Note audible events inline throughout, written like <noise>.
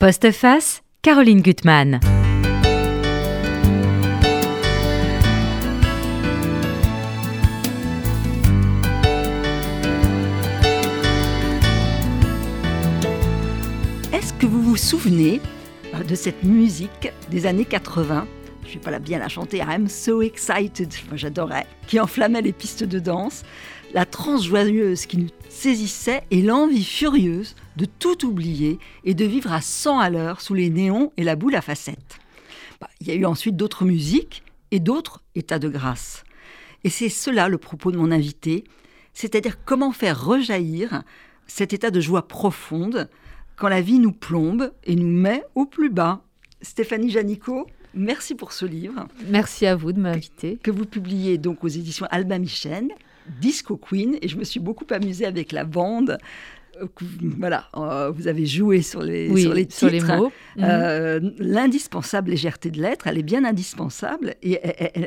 Postface, Caroline Gutmann. Est-ce que vous vous souvenez euh, de cette musique des années 80 Je vais pas la bien la chanter. I'm so excited, j'adorais, qui enflammait les pistes de danse, la transe joyeuse qui nous saisissait et l'envie furieuse de tout oublier et de vivre à 100 à l'heure sous les néons et la boule à facettes. Bah, il y a eu ensuite d'autres musiques et d'autres états de grâce. Et c'est cela le propos de mon invité, c'est-à-dire comment faire rejaillir cet état de joie profonde quand la vie nous plombe et nous met au plus bas. Stéphanie Janico, merci pour ce livre. Merci à vous de m'inviter. Que vous publiez donc aux éditions Alba Michel, Disco Queen, et je me suis beaucoup amusée avec la bande voilà, euh, vous avez joué sur les, sur les titres. les mots. Euh, l'indispensable légèreté de l'être, elle est bien indispensable et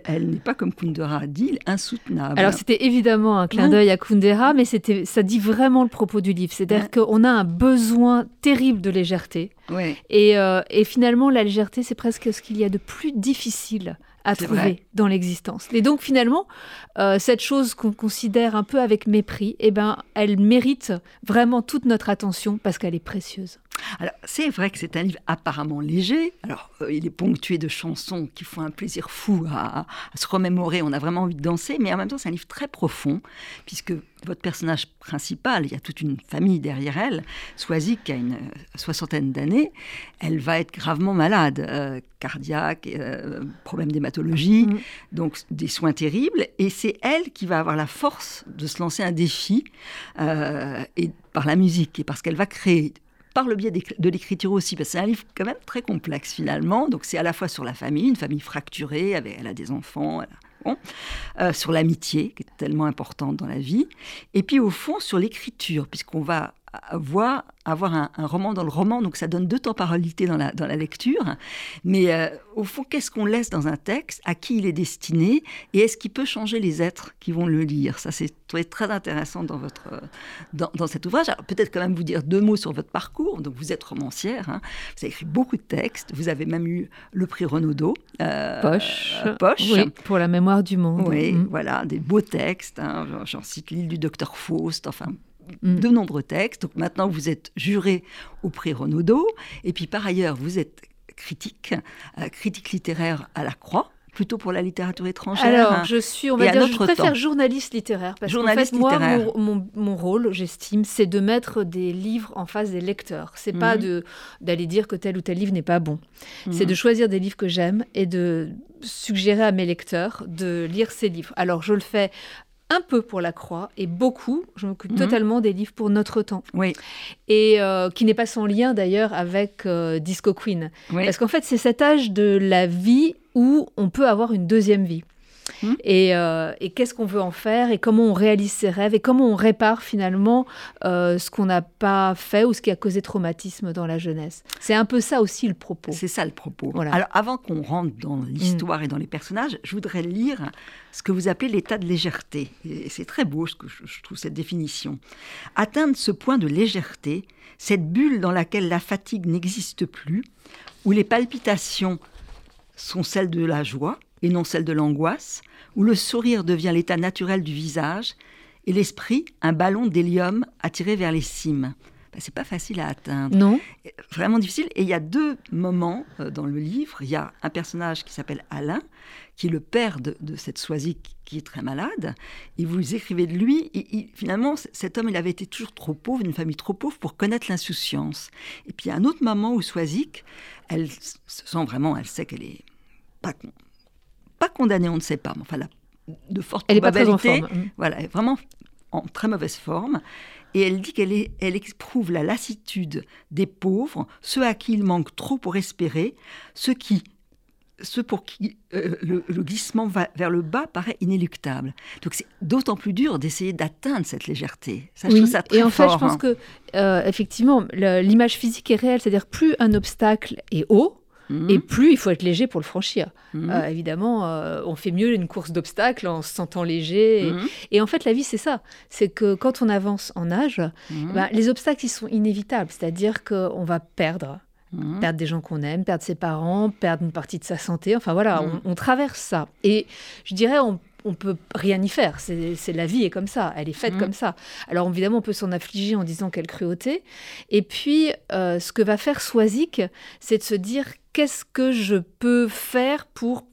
elle, n'est pas, comme Kundera a dit, insoutenable. Alors, c'était évidemment un clin d'œil à Kundera, mais ça dit vraiment le propos du livre. C'est-à-dire qu'on a un besoin terrible de légèreté. Et, euh, et finalement, la légèreté, c'est presque ce qu'il y a de plus difficile à trouver dans l'existence. Et donc finalement, euh, cette chose qu'on considère un peu avec mépris, eh ben, elle mérite vraiment toute notre attention parce qu'elle est précieuse. Alors, c'est vrai que c'est un livre apparemment léger. Alors, euh, il est ponctué de chansons qui font un plaisir fou à, se remémorer. On a vraiment envie de danser, mais en même temps, c'est un livre très profond, puisque votre personnage principal, il y a toute une famille derrière elle. Swazik, qui a une euh, soixantaine d'années, elle va être gravement malade, euh, cardiaque, problème d'hématologie, mm. donc des soins terribles. Et c'est elle qui va avoir la force de se lancer un défi, et par la musique, et parce qu'elle va créer par le biais de l'écriture aussi, parce que c'est un livre quand même très complexe finalement. Donc c'est à la fois sur la famille, une famille fracturée, avec, elle a des enfants, euh, sur l'amitié, qui est tellement importante dans la vie, et puis au fond sur l'écriture, puisqu'on va avoir, avoir un, roman dans le roman, donc ça donne deux temporalités dans la, dans la lecture. Mais euh, au fond, qu'est-ce qu'on laisse dans un texte? À qui il est destiné? Et est-ce qu'il peut changer les êtres qui vont le lire? Ça, c'est très intéressant dans, votre, euh, dans, dans cet ouvrage. Alors peut-être quand même vous dire deux mots sur votre parcours. Donc vous êtes romancière, hein. vous avez écrit beaucoup de textes, vous avez même eu le prix Renaudot. Euh, Poche. Poche. Oui, pour la mémoire du monde. Oui, mm. voilà, des beaux textes. Hein. J'en cite l'île du docteur Faust, enfin Mm. de nombreux textes. Donc maintenant, vous êtes juré au prix Renaudot. Et puis par ailleurs, vous êtes critique, euh, critique littéraire à la Croix plutôt pour la littérature étrangère Alors, je suis, on va dire, je préfère journaliste littéraire. Parce qu'en fait, moi, mon, rôle, j'estime, c'est de mettre des livres en face des lecteurs. C'est pas mhm. de d'aller dire que tel ou tel livre n'est pas bon. C'est de mhm. choisir des livres que j'aime et de suggérer à mes lecteurs de lire ces livres. Alors, je le fais un peu pour la croix et beaucoup, je m'occupe mhm. totalement des livres pour notre temps. Oui. Et euh, qui n'est pas sans lien d'ailleurs avec euh, Disco Queen. Parce qu'en fait, c'est cet âge de la vie où on peut avoir une deuxième vie. Hmm. Euh, et, qu'est-ce qu'on veut en faire et comment on réalise ses rêves et comment on répare finalement euh, ce qu'on n'a pas fait ou ce qui a causé traumatisme dans la jeunesse. C'est un peu ça aussi le propos. C'est ça le propos. Alors avant qu'on rentre dans l'histoire et dans les personnages, je voudrais lire ce que vous appelez l'état de légèreté. Et c'est très beau ce que je trouve cette définition. Atteindre ce point de légèreté, cette bulle dans laquelle la fatigue n'existe plus, où les palpitations sont celles de la joie, et non celle de l'angoisse, où le sourire devient l'état naturel du visage et l'esprit un ballon d'hélium attiré vers les cimes. Ben, c'est pas facile à atteindre. Non. Vraiment difficile. Et il y a deux moments euh, dans le livre. Il y a un personnage qui s'appelle Alain, qui est le père de, cette Soisy qui est très malade. Et vous écrivez de lui. finalement, cet homme, il avait été toujours trop pauvre, une famille trop pauvre pour connaître l'insouciance. Et puis il y a un autre moment où Soisic, elle se sent vraiment, elle sait qu'elle est pas pas condamnée, on ne sait pas, mais enfin, de forte elle probabilité. Est pas très en forme. Voilà, elle est vraiment en très mauvaise forme. Et elle dit qu'elle elle éprouve la lassitude des pauvres, ceux à qui il manque trop pour espérer, ceux qui ceux pour qui euh, le, glissement va vers le bas paraît inéluctable. Donc c'est d'autant plus dur d'essayer d'atteindre cette légèreté. Ça, oui. ça très et en fait, je pense hein. que euh, effectivement, l'image physique est réelle, c'est-à-dire plus un obstacle est haut, et mhm. plus il faut être léger pour le franchir. Mhm. Euh, évidemment, euh, on fait mieux une course d'obstacles en se sentant léger. Mhm. Et, en fait, la vie, c'est ça. C'est que quand on avance en âge, bah, les obstacles, ils sont inévitables. C'est-à-dire qu'on va perdre. Perdre des gens qu'on aime, perdre ses parents, perdre une partie de sa santé. Enfin voilà, on, traverse ça. Et je dirais, on, on peut rien y faire. C'est la vie est comme ça, elle est faite mmh. comme ça. Alors évidemment, on peut s'en affliger en disant quelle cruauté. Et puis, euh, ce que va faire Swazik, c'est de se dire qu'est-ce que je peux faire pour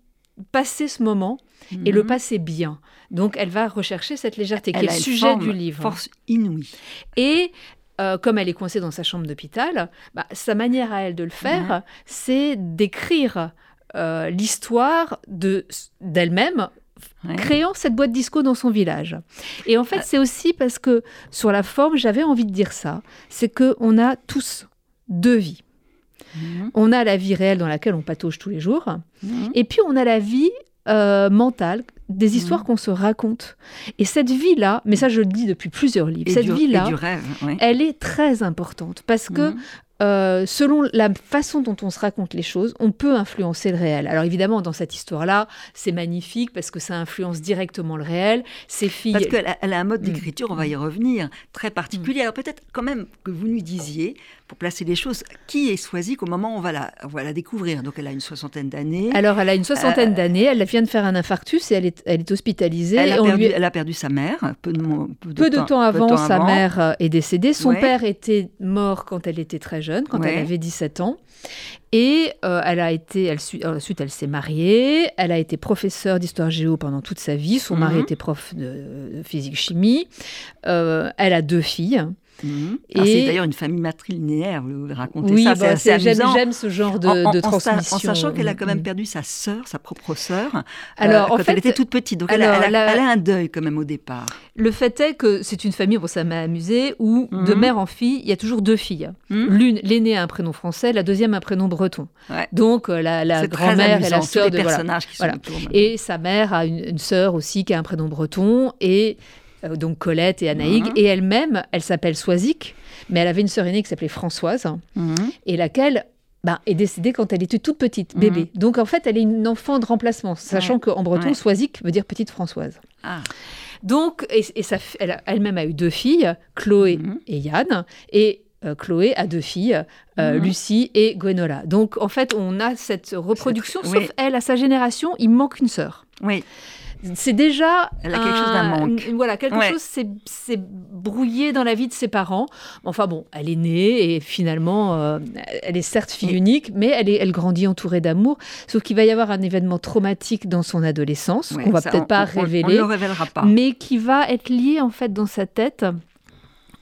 passer ce moment et le passer bien. Donc, elle va rechercher cette légèreté qui est le sujet du livre. Force inouïe. Et euh, comme elle est coincée dans sa chambre d'hôpital, bah, sa manière à elle de le faire, mhm. c'est d'écrire euh, l'histoire de d'elle-même. créant cette boîte disco dans son village. Et en fait, euh. c'est aussi parce que sur la forme, j'avais envie de dire ça, c'est que on a tous deux vies. Mhm. On a la vie réelle dans laquelle on patauge tous les jours, mhm. et puis on a la vie mentale des histoires mmh. qu'on se raconte. Et cette vie-là, mais ça je le dis depuis plusieurs livres, cette vie-là, elle est très importante parce que. Euh, selon la façon dont on se raconte les choses, on peut influencer le réel. Alors évidemment, dans cette histoire-là, c'est magnifique parce que ça influence directement le réel. Ces filles... Parce qu'elle a, elle a un mode mm. d'écriture, on va y revenir, très particulier. Mm. Alors peut-être quand même que vous nous disiez, pour placer les choses, qui est Swazik au moment où on va la, on la découvrir? Donc elle a une soixantaine d'années. Alors elle a une soixantaine euh, d'années, elle vient de faire un infarctus et elle est, elle est hospitalisée. Elle a, perdu, elle a perdu sa mère peu de, peu de, temps, avant, sa mère euh, est décédée. Son père était mort quand elle était très jeune quand elle avait 17 ans. Et euh, elle a été, elle, ensuite, elle s'est mariée. Elle a été professeure d'histoire géo pendant toute sa vie. Son mari mhm. était prof de, physique-chimie. Euh, elle a deux filles. Mhm. Et... C'est d'ailleurs une famille matrilinéaire, vous racontez ça, bah, c'est J'aime ce genre de, de transmission. En, sachant qu'elle a quand même perdu sa sœur, sa propre sœur, euh, Alors, quand elle était toute petite. Donc elle, a, un deuil quand même au départ. Le fait est que c'est une famille, bon, ça m'a amusé, où de mhm. mère en fille, il y a toujours deux filles. Mhm. L'une, l'aînée a un prénom français, la deuxième a un prénom breton. Donc euh, la, grand-mère et la sœur de... personnages qui sont Et sa mère a une, une sœur aussi qui a un prénom breton. Et euh, donc Colette et Anaïg, mhm. et elle-même, elle s'appelle Soisic, mais elle avait une sœur aînée qui s'appelait Françoise, mhm. et laquelle bah, est décédée quand elle était toute petite, mhm. bébé. Donc en fait, elle est une enfant de remplacement, sachant qu'en breton, ouais. veut dire petite Françoise. Ah. Donc, et, elle-même a eu deux filles, Chloé et Yann, et euh, Chloé a deux filles, euh, Lucie et Gwenola. Donc en fait, on a cette reproduction, sauf elle, à sa génération, il manque une sœur. Oui c'est déjà elle a quelque chose d'un manque. Voilà, quelque chose s'est brouillé dans la vie de ses parents. Enfin bon, elle est née et finalement, euh, elle est certes fille unique, mais elle, est, elle grandit entourée d'amour. Sauf qu'il va y avoir un événement traumatique dans son adolescence qu'on va peut-être pas révéler, mais qui va être lié en fait dans sa tête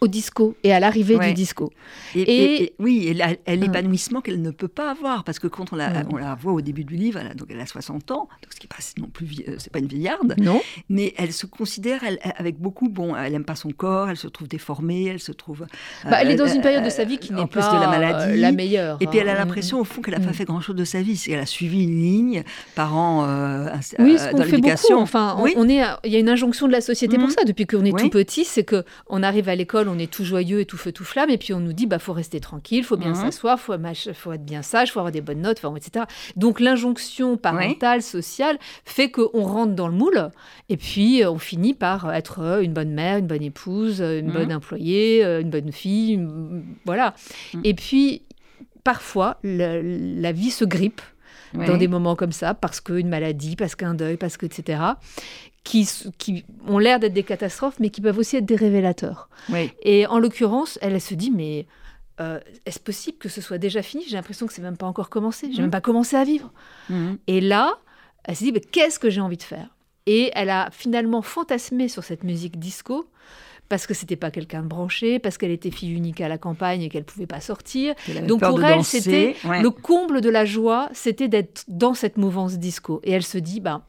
au disco et à l'arrivée du disco. Et, oui, et l'épanouissement qu'elle ne peut pas avoir, parce que quand on la, on la voit au début du livre, elle a, donc elle a 60 ans, donc ce qui passe non plus, euh, c'est pas une vieillarde, non. mais elle se considère elle, avec beaucoup, bon, elle aime pas son corps, elle se trouve déformée, elle se trouve... Bah, elle est dans une période de sa vie qui n'est pas de la, maladie, la meilleure. Et puis elle a hein. l'impression, au fond, qu'elle n'a pas mm. fait grand-chose de sa vie, c'est qu'elle a suivi une ligne, parents euh, oui, ce qu'on fait beaucoup, enfin, on, est, il y a une injonction de la société pour mm. ça, depuis qu'on est tout petit, c'est que on arrive à l'école, on est tout joyeux et tout feu tout flamme, et puis on nous dit bah faut rester tranquille, faut bien mhm. s'asseoir, faut, faut être bien sage, faut avoir des bonnes notes, etc. Donc l'injonction parentale, sociale, fait qu'on rentre dans le moule, et puis euh, on finit par être euh, une bonne mère, une bonne épouse, euh, une bonne mhm. employée, une bonne fille, voilà. Mhm. Et puis parfois la vie se grippe dans des moments comme ça, parce qu'une maladie, parce qu'un deuil, parce que, etc., qui, qui ont l'air d'être des catastrophes, mais qui peuvent aussi être des révélateurs. Et en l'occurrence, elle, se dit, mais euh, est-ce possible que ce soit déjà fini? J'ai l'impression que c'est même pas encore commencé. J'ai mmh. même pas commencé à vivre. Mmh. Et là, elle se dit, mais qu'est-ce que j'ai envie de faire? Et elle a finalement fantasmé sur cette musique disco parce que c'était pas quelqu'un de branché, parce qu'elle était fille unique à la campagne et qu'elle pouvait pas sortir. Donc pour elle, c'était le comble de la joie, c'était d'être dans cette mouvance disco. Et elle se dit, ben,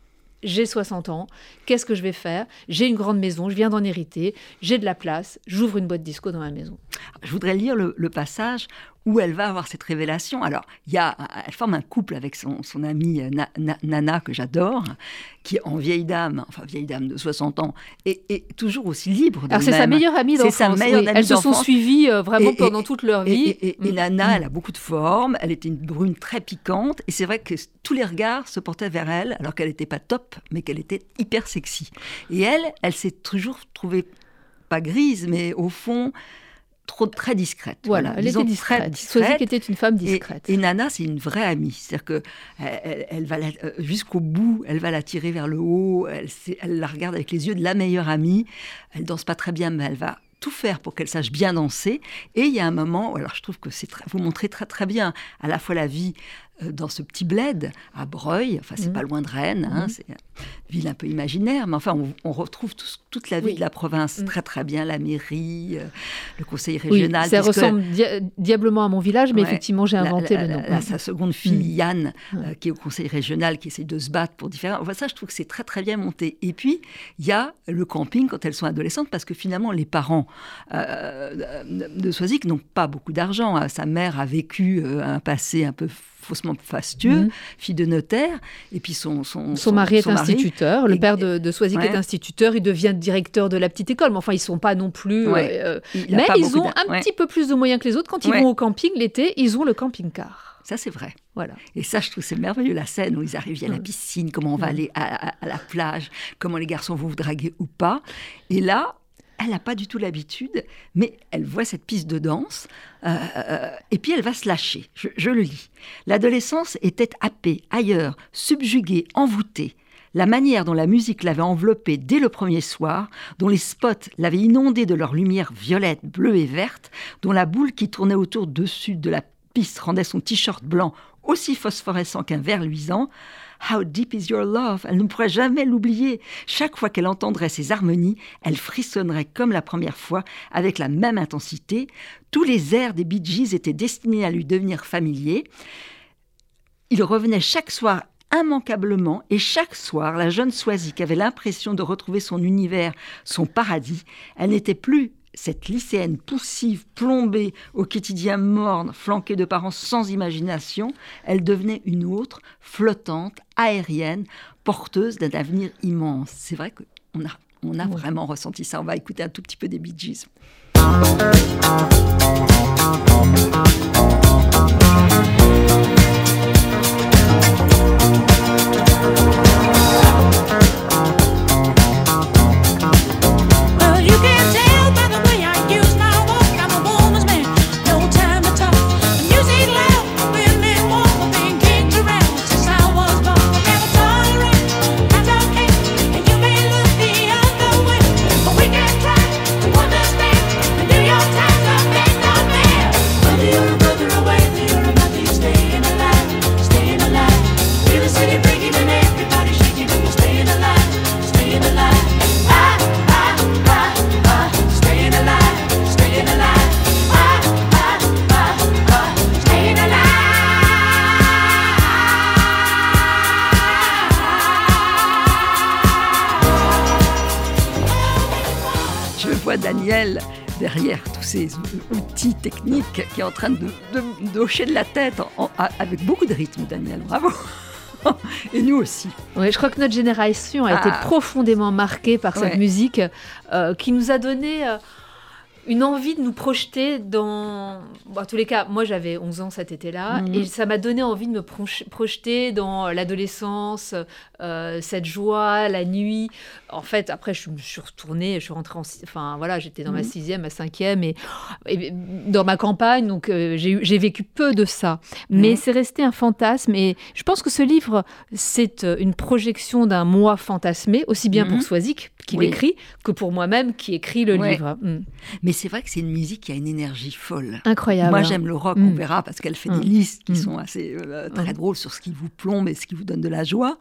j'ai 60 ans, qu'est-ce que je vais faire? J'ai une grande maison, je viens d'en hériter, j'ai de la place, j'ouvre une boîte disco dans ma maison. Je voudrais lire le, passage où elle va avoir cette révélation. Alors, il y a, elle forme un couple avec son, son amie euh, Nana, que j'adore, qui en vieille dame, enfin vieille dame de 60 ans, est, toujours aussi libre. Alors, c'est sa meilleure amie d'enfance. Sa meilleure Elles se sont suivies euh, vraiment pendant toute leur vie. Et, mm. Nana, elle a beaucoup de forme, elle était une brune très piquante, et c'est vrai que tous les regards se portaient vers elle, alors qu'elle n'était pas top, mais qu'elle était hyper sexy. Et elle, elle s'est toujours trouvée, pas grise, mais au fond trop très discrète. Voilà, elle était discrète. discrète. était une femme discrète. Et, Nana, c'est une vraie amie. C'est-à-dire que elle, va euh, jusqu'au bout, elle va la tirer vers le haut. Elle, elle la regarde avec les yeux de la meilleure amie. Elle danse pas très bien, mais elle va tout faire pour qu'elle sache bien danser. Et il y a un moment, alors je trouve que c'est vous montrez très très bien à la fois la vie dans ce petit bled à Breuil, enfin c'est mmh. pas loin de Rennes, hein, mmh. c'est une ville un peu imaginaire, mais enfin on, retrouve toute la vie de la province mmh. très très bien, la mairie, euh, le conseil régional. ça ressemble diablement à mon village, mais effectivement j'ai inventé le nom. sa seconde fille Yann, euh, qui est au conseil régional, qui essaie de se battre pour différents. Enfin ça je trouve que c'est très très bien monté. Et puis il y a le camping quand elles sont adolescentes, parce que finalement les parents de Soisic n'ont pas beaucoup d'argent. Sa mère a vécu un passé un peu faussement fastueux, mhm. fille de notaire, et puis son son, son, mari est instituteur, le père de, de Soisic est instituteur, il devient directeur de la petite école, mais enfin ils sont pas non plus, euh, mais ils ont un petit peu plus de moyens que les autres. Quand ils vont au camping l'été, ils ont le camping-car. Ça, c'est vrai. Voilà. Et ça, je trouve c'est merveilleux, la scène où ils arrivent, il y a la mm. piscine, comment on va mm. aller à, à, la plage, comment les garçons vont vous draguer ou pas. Et là, elle n'a pas du tout l'habitude, mais elle voit cette piste de danse, euh, euh, et puis elle va se lâcher. Je, le lis. L'adolescence était happée, ailleurs, subjuguée, envoûtée. La manière dont la musique l'avait enveloppée dès le premier soir, dont les spots l'avaient inondée de leur lumière violette, bleue et verte, dont la boule qui tournait autour dessus de la piste rendait son t-shirt blanc aussi phosphorescent qu'un verre luisant, How deep is your love? Elle ne pourrait jamais l'oublier. Chaque fois qu'elle entendrait ces harmonies, elle frissonnerait comme la première fois, avec la même intensité. Tous les airs des Bee Gees étaient destinés à lui devenir familiers. Il revenait chaque soir immanquablement, et chaque soir, la jeune qui avait l'impression de retrouver son univers, son paradis. Elle n'était plus cette lycéenne poussive, plombée au quotidien morne, flanquée de parents sans imagination, elle devenait une autre, flottante, aérienne, porteuse d'un avenir immense. C'est vrai qu'on a, on a vraiment ressenti ça. On va écouter un tout petit peu des Bee Gees. Ces outils techniques qui est en train de, de, hocher de la tête avec beaucoup de rythme, Daniel. Bravo. <laughs> Et nous aussi. Oui, je crois que notre génération a été ah. profondément marquée par cette musique euh, qui nous a donné euh, une envie de nous projeter dans... en tous les cas, moi j'avais 11 ans cet été-là, mhm. et ça m'a donné envie de me projeter dans l'adolescence, euh, cette joie, la nuit. En fait, après, je, suis retournée, je suis rentrée en... Enfin, voilà, j'étais dans ma mhm. sixième, ma cinquième, et, et dans ma campagne, donc euh, j'ai vécu peu de ça. Mais mhm. c'est resté un fantasme, et je pense que ce livre, c'est euh, une projection d'un moi fantasmé, aussi bien pour Soisic, qui l'écrit, que pour moi-même, qui écrit le livre. Mm. Mais c'est vrai que c'est une musique qui a une énergie folle. Incroyable. Moi, j'aime le rock, on mm. verra, parce qu'elle fait des mm. listes qui mm. sont assez euh, très drôles sur ce qui vous plombe et ce qui vous donne de la joie.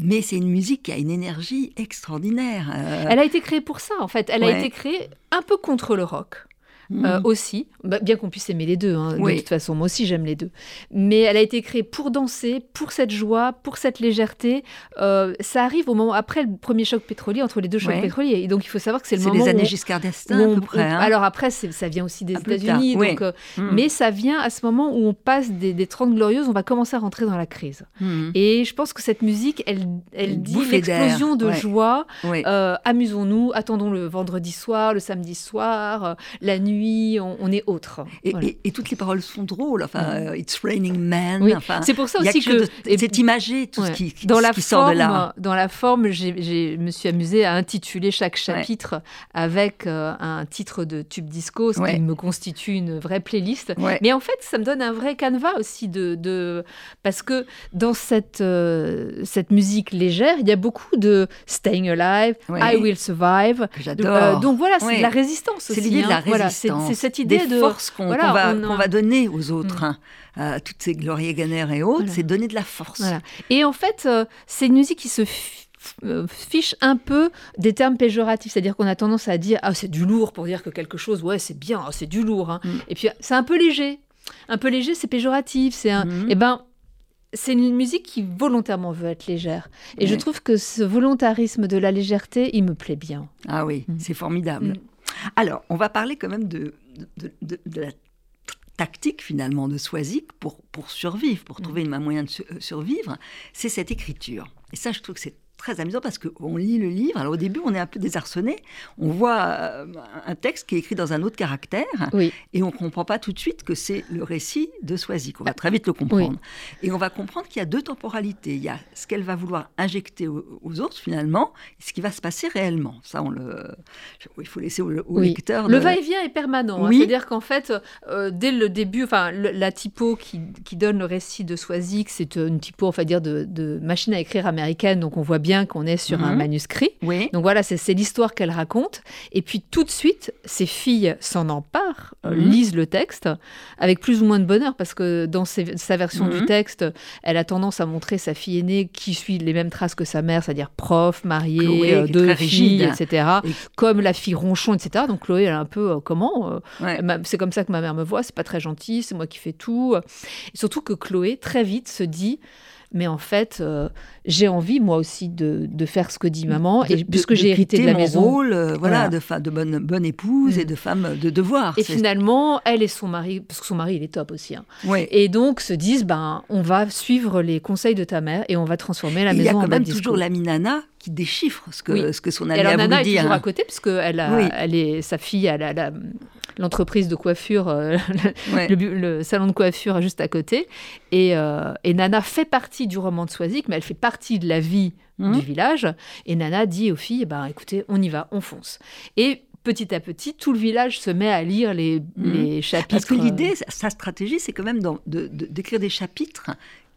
Mais c'est une musique qui a une énergie extraordinaire. Euh. Elle a été créée pour ça, en fait. Elle a été créée un peu contre le rock. Euh, mm. aussi, bah, bien qu'on puisse aimer les deux, hein, de toute façon, moi aussi j'aime les deux. Mais elle a été créée pour danser, pour cette joie, pour cette légèreté. Euh, ça arrive au moment après le premier choc pétrolier, entre les deux chocs pétroliers. Et donc il faut savoir que c'est le moment. C'est les années Giscard d'Estaing, à peu près. Hein. Alors après, ça vient aussi des États-Unis. Euh, mm. Mais ça vient à ce moment où on passe des, des 30 glorieuses, on va commencer à rentrer dans la crise. Mm. Et je pense que cette musique, elle, elle dit l'explosion de joie. amusons-nous, attendons le vendredi soir, le samedi soir, la nuit nuit, on, est autre. Et, toutes les paroles sont drôles. Enfin, mm. It's raining men. c'est pour ça aussi que, c'est imagé tout ce qui, dans la sort de là. Dans la forme, je me suis amusée à intituler chaque chapitre avec euh, un titre de tube disco, ce qui me constitue une vraie playlist. Mais en fait, ça me donne un vrai canevas aussi de, de... parce que dans cette euh, cette musique légère, il y a beaucoup de Staying Alive, I Will Survive. J'adore. Euh, donc voilà, c'est de la résistance aussi. C'est l'idée de la hein. résistance. C'est cette idée de force qu'on va, va, donner aux autres. Mm. Hein. toutes ces Gloria Gaynor et autres, c'est donner de la force. Et en fait, c'est une musique qui se euh, fiche un peu des termes péjoratifs, c'est-à-dire qu'on a tendance à dire ah c'est du lourd pour dire que quelque chose ouais c'est bien, ah, c'est du lourd, hein. mm. et puis c'est un peu léger, un peu léger c'est péjoratif, c'est un, mm. et eh ben c'est une musique qui volontairement veut être légère. Et je trouve que ce volontarisme de la légèreté, il me plaît bien. Ah oui, c'est formidable. Alors, on va parler quand même de, de, la tactique finalement de Swazik pour, pour survivre, pour trouver un moyen de euh, survivre, c'est cette écriture. Et ça, je trouve que c'est très amusant parce qu'on lit le livre. Alors au début, on est un peu désarçonné. On voit euh, un texte qui est écrit dans un autre caractère et on ne comprend pas tout de suite que c'est le récit de Swazik. On va très vite le comprendre. Et on va comprendre qu'il y a deux temporalités. Il y a ce qu'elle va vouloir injecter aux, autres finalement et ce qui va se passer réellement. Ça, on le... il faut laisser au, lecteur. Le va-et-vient est permanent. Hein. C'est-à-dire qu'en fait, euh, dès le début, enfin, la typo qui, donne le récit de Swazik, c'est une typo, on va dire, de, de machine à écrire américaine. Donc on voit bien qu'on est sur un mhm. manuscrit. Donc voilà, c'est l'histoire qu'elle raconte. Et puis tout de suite, ses filles s'en emparent, euh, mhm. lisent le texte, avec plus ou moins de bonheur, parce que dans sa version du mhm. texte, elle a tendance à montrer sa fille aînée qui suit les mêmes traces que sa mère, c'est-à-dire prof, mariée, euh, deux filles, etc. Comme la fille ronchon, etc. Donc Chloé, elle est un peu euh, comment C'est comme ça que ma mère me voit, c'est pas très gentil, c'est moi qui fais tout. Et surtout que Chloé, très vite, se dit mais en fait, euh, j'ai envie moi aussi de, de, faire ce que dit maman, et puisque j'ai hérité de la mon maison. rôle, euh, voilà, de, de bonne, bonne épouse et mm. de femme de devoir. Et finalement, elle et son mari, parce que son mari il est top aussi, hein, et donc se disent, ben, on va suivre les conseils de ta mère et on va transformer la maison en Il y a quand même toujours la Minana qui déchiffre ce que, ce que son ami a voulu Nana dire. est toujours à côté, puisque elle, elle est, sa fille, elle a l'entreprise de coiffure, euh, <laughs> le, salon de coiffure juste à côté. Et, euh, et, Nana fait partie du roman de Swazik, mais elle fait partie de la vie mhm. du village. Et Nana dit aux filles, bah, écoutez, on y va, on fonce. Et petit à petit, tout le village se met à lire les, mhm. les chapitres. Parce que l'idée, sa stratégie, c'est quand même d'écrire des chapitres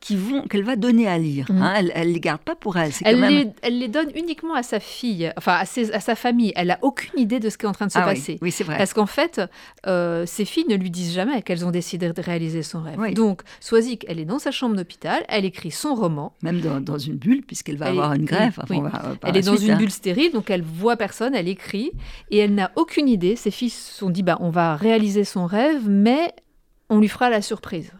qui vont qu'elle va donner à lire. Mhm. Hein. Elle, ne les garde pas pour elle. Elle, les, elle les donne uniquement à sa fille, enfin à, à sa famille. Elle a aucune idée de ce qui est en train de se ah passer. Oui, c'est vrai. Parce qu'en fait, euh, ses filles ne lui disent jamais qu'elles ont décidé de réaliser son rêve. Donc, Swazik, elle est dans sa chambre d'hôpital, elle écrit son roman. Même dans, une bulle, puisqu'elle va avoir une greffe. elle est dans une hein. bulle stérile, donc elle voit personne, elle écrit et elle n'a aucune idée. Ses filles se sont dit, bah, on va réaliser son rêve, mais on lui fera la surprise.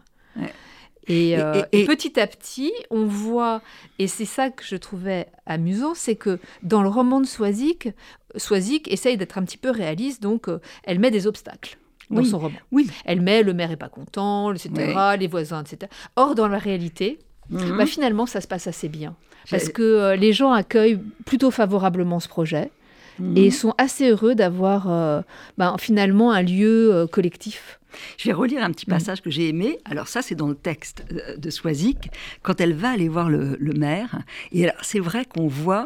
Euh, et, petit à petit, on voit, et c'est ça que je trouvais amusant, c'est que dans le roman de Swazik, Swazik essaye d'être un petit peu réaliste, donc euh, elle met des obstacles dans son roman. Oui. Elle met le maire est pas content, etc., les voisins, etc. Or, dans la réalité, mhm. bah, finalement, ça se passe assez bien. Parce que euh, les gens accueillent plutôt favorablement ce projet mhm. et sont assez heureux d'avoir bah, finalement un lieu collectif je vais relire un petit mm. passage que j'ai aimé. Alors ça, c'est dans le texte euh, de Swazik, quand elle va aller voir le, maire. Et c'est vrai qu'on voit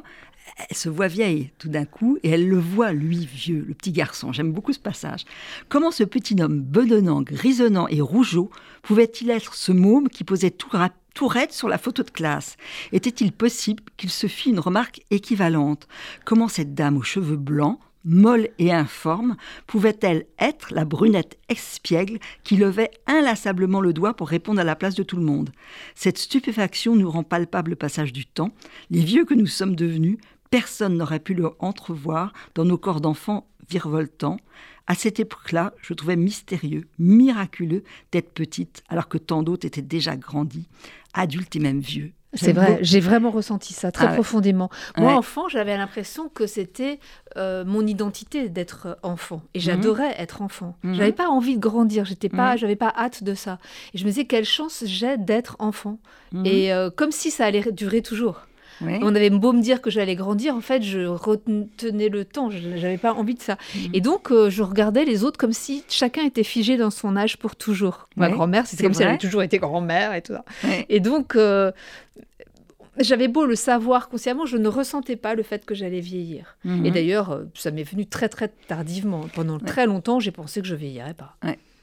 elle se voit vieille tout d'un coup et elle le voit, lui, vieux, le petit garçon. J'aime beaucoup ce passage. Comment ce petit homme bedonnant, grisonnant et rougeau pouvait-il être ce môme qui posait tout, tout raide sur la photo de classe? Était-il possible qu'il se fît une remarque équivalente? Comment cette dame aux cheveux blancs, molle et informe, pouvait-elle être la brunette espiègle qui levait inlassablement le doigt pour répondre à la place de tout le monde? Cette stupéfaction nous rend palpable le passage du temps. Les vieux que nous sommes devenus, personne n'aurait pu le entrevoir dans nos corps d'enfants virevoltants. À cette époque-là, je trouvais mystérieux, miraculeux d'être petite, alors que tant d'autres étaient déjà grandis, adultes et même vieux. C'est vrai, j'ai vraiment ressenti ça très ah profondément. Moi, enfant, j'avais l'impression que c'était euh, mon identité d'être enfant, et mhm. j'adorais être enfant. Je mhm. J'avais pas envie de grandir, j'étais pas, mhm. j'avais pas hâte de ça. Et je me disais quelle chance j'ai d'être enfant, et euh, comme si ça allait durer toujours. On avait beau me dire que j'allais grandir, en fait, je retenais le temps. Je n'avais pas envie de ça. Mhm. Et donc, euh, je regardais les autres comme si chacun était figé dans son âge pour toujours. Ma grand-mère, c'était comme si elle avait toujours été grand-mère et tout ça. Et donc, euh, j'avais beau le savoir consciemment, je ne ressentais pas le fait que j'allais vieillir. Mhm. Et d'ailleurs, euh, ça m'est venu très très tardivement. Pendant très longtemps, j'ai pensé que je vieillirais pas.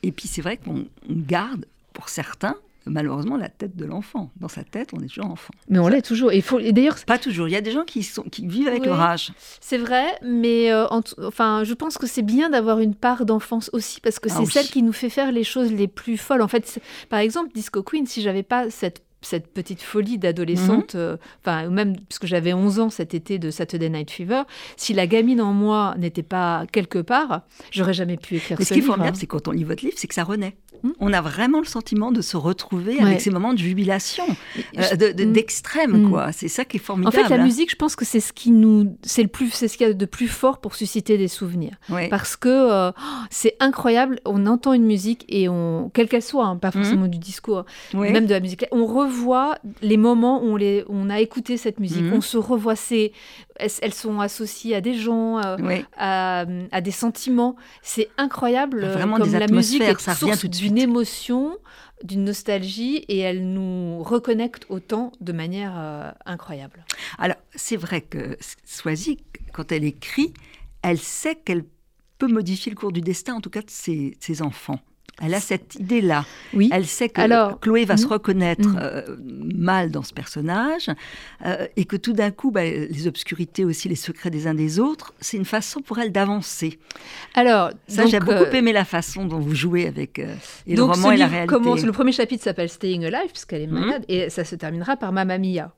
Et puis c'est vrai qu'on garde, pour certains, malheureusement la tête de l'enfant. Dans sa tête, on est toujours enfant. Mais on l'est toujours. Et, faut, et d'ailleurs, pas toujours. Il y a des gens qui sont qui vivent avec leur âge. C'est vrai, mais euh, enfin, je pense que c'est bien d'avoir une part d'enfance aussi parce que ah c'est celle qui nous fait faire les choses les plus folles. En fait, par exemple, Disco Queen, si j'avais pas cette cette petite folie d'adolescente, mhm. euh, enfin, même parce que j'avais 11 ans cet été de Saturday Night Fever, si la gamine en moi n'était pas quelque part, j'aurais jamais pu écrire Mais ce, qui est formidable, c'est quand on lit votre livre, c'est que ça renaît. Hmm. On a vraiment le sentiment de se retrouver avec ces moments de jubilation, euh, hmm. d'extrême, hmm. quoi. C'est ça qui est formidable. En fait, la musique, je pense que c'est ce qui nous, c'est le plus, c'est ce qu'il y a de plus fort pour susciter des souvenirs. Parce que euh, c'est incroyable. On entend une musique et on, quelle qu'elle soit, hein, pas forcément du discours, même de la musique, on revoit les moments où on, les, on a écouté cette musique. On se revoit ces, elles, sont associées à des gens, euh, à, des sentiments. C'est incroyable. Vraiment comme la musique est ça source d'une émotion, d'une nostalgie, et elle nous reconnecte au temps de manière euh, incroyable. Alors, c'est vrai que Swazik, quand elle écrit, elle sait qu'elle peut modifier le cours du destin, en tout cas de ses enfants. Elle a cette idée-là. Oui. Elle sait que Alors, Chloé va se mm, reconnaître mm. Euh, mal dans ce personnage euh, et que tout d'un coup, bah, les obscurités aussi, les secrets des uns des autres, c'est une façon pour elle d'avancer. Alors, ça, j'ai beaucoup euh, aimé la façon dont vous jouez avec et le roman et la réalité. Commence, le premier chapitre s'appelle Staying Alive puisqu'elle est mm. malade et ça se terminera par Mamma Mia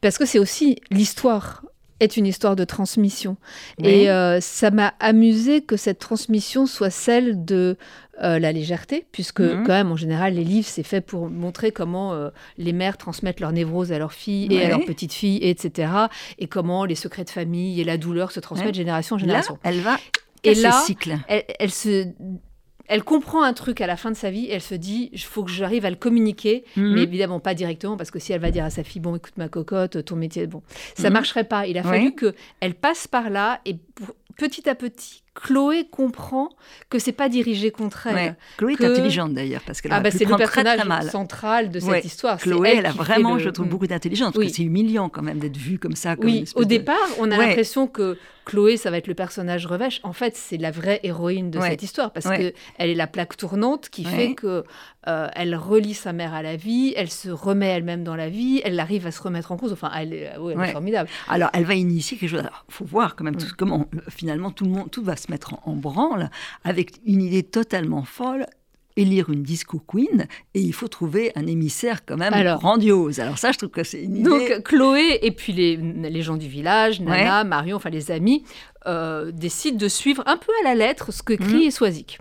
parce que c'est aussi l'histoire est une histoire de transmission. Et ça m'a amusé que cette transmission soit celle de euh, la légèreté, puisque mhm. quand même en général les livres c'est fait pour montrer comment euh, les mères transmettent leur névrose à leurs filles et à leurs petites filles, etc. Et comment les secrets de famille et la douleur se transmettent de génération en génération. elle va et là, cycle. Elle, se elle comprend un truc à la fin de sa vie, elle se dit, il faut que j'arrive à le communiquer, mhm. mais évidemment pas directement, parce que si elle va dire à sa fille, bon, écoute ma cocotte, ton métier, bon, ça mhm. marcherait pas. Il a fallu que elle passe par là et petit à petit, Chloé comprend que c'est pas dirigé contre elle. Chloé est intelligente d'ailleurs parce qu'elle ah bah c'est le personnage central de cette histoire. Chloé, elle, a vraiment, je trouve, beaucoup d'intelligence. Oui. C'est humiliant quand même d'être vue comme ça. oui. Au départ, on a l'impression que Chloé, ça va être le personnage revêche. En fait, c'est la vraie héroïne de cette histoire parce que elle est la plaque tournante qui fait que euh, elle relie sa mère à la vie, elle se remet elle-même dans la vie, elle arrive à se remettre en cause. Enfin, elle est, formidable. Alors, elle va initier quelque chose. Il faut voir quand même mm. comment finalement tout le monde, tout va se mettre en, branle avec une idée totalement folle élire une disco queen et il faut trouver un émissaire quand même grandiose. Alors ça, je trouve que c'est une idée... Donc Chloé et puis les, les gens du village, Nana, Marion, enfin les amis, euh, décident de suivre un peu à la lettre ce que crie mmh. Swazik.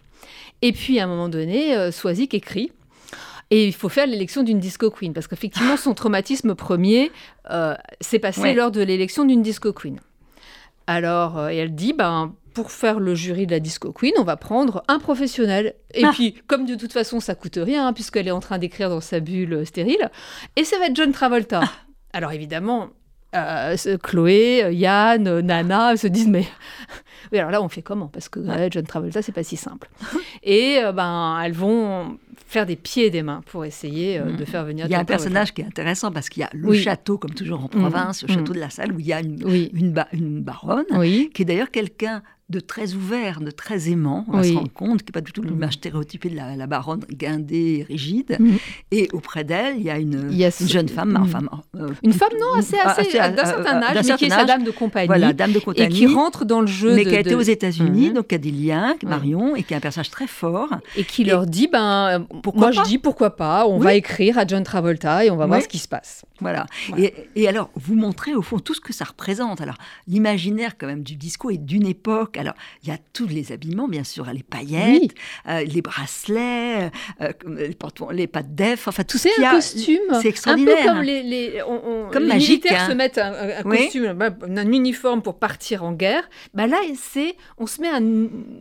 Et puis à un moment donné, euh, Swazik écrit et il faut faire l'élection d'une disco queen, parce qu'effectivement, son traumatisme premier euh, s'est passé lors de l'élection d'une disco queen. Alors, euh, elle dit, ben, pour faire le jury de la Disco Queen, on va prendre un professionnel. Et ah. puis, comme de toute façon, ça coûte rien, hein, puisqu'elle est en train d'écrire dans sa bulle stérile, et ça va être John Travolta. Ah. Alors évidemment, euh, Chloé, Yann, Nana se disent mais <laughs> oui alors là on fait comment? Parce que John Travolta c'est pas si simple et euh, ben elles vont faire des pieds et des mains pour essayer euh, de mm. faire venir. Il y a un personnage qui est intéressant parce qu'il y a le château, comme toujours en province, le mm. château mm. de la Salle, où il y a une, une baronne, qui est d'ailleurs quelqu'un de très ouvert, de très aimant. On va se rendre compte n'y a pas du tout l'image stéréotypée de la, baronne guindée, rigide. Mm. Et auprès d'elle, il y a une, jeune femme, mm. enfin, euh, une femme non assez, assez d'un certain âge, mais qui est sa dame de compagnie, voilà, dame de compagnie, et qui rentre dans le jeu, mais qui a été aux États-Unis, mm. donc qui a des liens, Marion, et qui est un personnage très fort, et qui leur dit, ben, moi je dis pourquoi pas, on va écrire à John Travolta et on va voir ce qui se passe. Voilà. Et, et, alors, vous montrez au fond tout ce que ça représente. Alors, l'imaginaire quand même du disco est d'une époque l'époque. Alors, il y a tous les habillements, bien sûr, les paillettes, euh, les bracelets, euh, les, les pattes d'EF, enfin tout ce qu'il y a. C'est un costume. C'est extraordinaire. Un peu comme les, les, comme les militaires hein. se mettent un, costume, bah, un, uniforme pour partir en guerre. Bah là, c'est on se met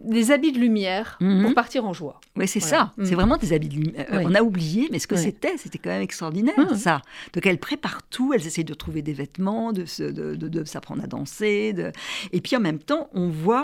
des habits de lumière pour mhm. partir en joie. Oui, c'est ça. C'est mhm. vraiment des habits de lumière. On a oublié, mais ce que c'était, c'était quand même extraordinaire, mhm. ça. Donc, elles préparent tout. Elles essayent de trouver des vêtements, de, de, de s'apprendre à danser. Et puis, en même temps, on voit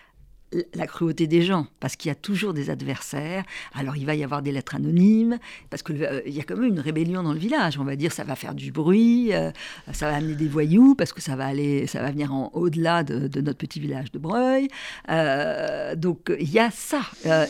la cruauté des gens, parce qu'il y a toujours des adversaires. Alors il va y avoir des lettres anonymes, parce qu'il euh, y a quand même une rébellion dans le village. On va dire ça va faire du bruit, euh, ça va amener des voyous, parce que ça va aller, ça va venir en au-delà de, notre petit village de Breuil. Euh, donc il y a ça.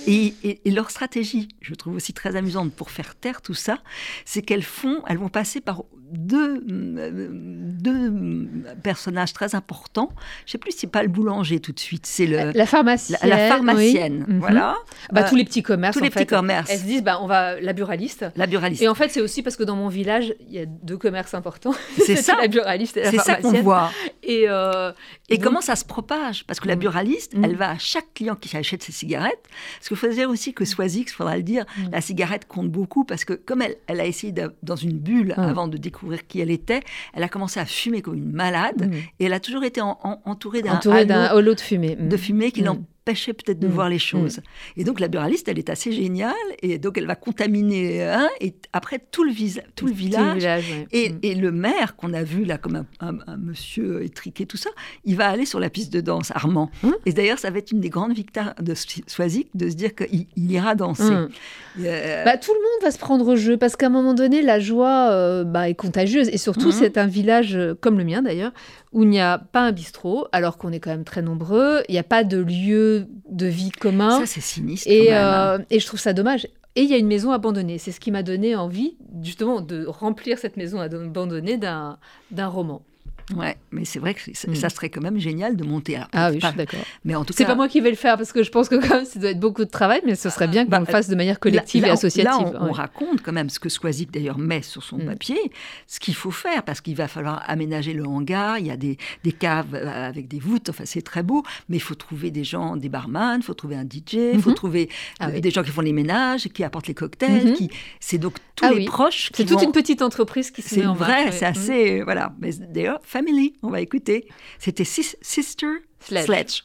Et, leur stratégie, je trouve aussi très amusante pour faire taire tout ça, c'est qu'elles font, elles vont passer par deux, deux personnages très importants. Je sais plus si c'est pas le boulanger tout de suite, c'est le la pharmacienne. La, pharmacienne, mhm. voilà. Bah, tous les petits commerces. Tous les petits commerces. Elles se disent, bah, on va la buraliste. La buraliste. Et en fait, c'est aussi parce que dans mon village, il y a deux commerces importants. C'est <laughs> ça. la buraliste et la. C'est ça qu'on voit. Et, euh, et comment ça se propage? Parce que la mm. buraliste, elle mm. va à chaque client qui achète ses cigarettes. Parce qu'il faut dire aussi que Soisix, il faudra le dire, mm. la cigarette compte beaucoup parce que comme elle, elle a essayé dans une bulle avant de découvrir qui elle était, elle a commencé à fumer comme une malade et elle a toujours été entourée d'un halo, de fumée. De fumée qui pêcher peut-être de mm. voir les mm. choses. Et donc la buraliste, elle est assez géniale, et donc elle va contaminer un, et après tout le, tout le village. Mm. et, le maire, qu'on a vu là comme un, monsieur étriqué, tout ça, il va aller sur la piste de danse, Armand. Et d'ailleurs, ça va être une des grandes victoires de Soisic de se dire qu'il ira danser. Euh, bah, tout le monde va se prendre au jeu, parce qu'à un moment donné, la joie euh, bah, est contagieuse. Et surtout, c'est un village, euh, comme le mien d'ailleurs, où il n'y a pas un bistrot, alors qu'on est quand même très nombreux. Il n'y a pas de lieu de vie commun. Ça, c'est sinistre. Et, euh, et je trouve ça dommage. Et il y a une maison abandonnée. C'est ce qui m'a donné envie, justement, de remplir cette maison abandonnée d'un roman. Ouais, mais c'est vrai que hmm. ça, serait quand même génial de monter. ah oui, je suis d'accord. Mais en tout c'est pas moi qui vais le faire parce que je pense que quand même, ça doit être beaucoup de travail, mais ce serait bien qu'on bah, le fasse de manière collective et associative. Là, on, raconte quand même ce que Squazik d'ailleurs met sur son hmm. papier, ce qu'il faut faire parce qu'il va falloir aménager le hangar. Il y a des, des caves euh, avec des voûtes. Enfin, c'est très beau, mais il faut trouver des gens, des barman, il faut trouver un DJ, il faut mhm. trouver ah euh, des gens qui font les ménages, qui apportent les cocktails. Mhm. Qui... C'est donc tous ah les proches. C'est toute une petite entreprise qui se met en vrai, c'est assez voilà. Mais d'ailleurs, Family. On va écouter. C'était Sister Sledge.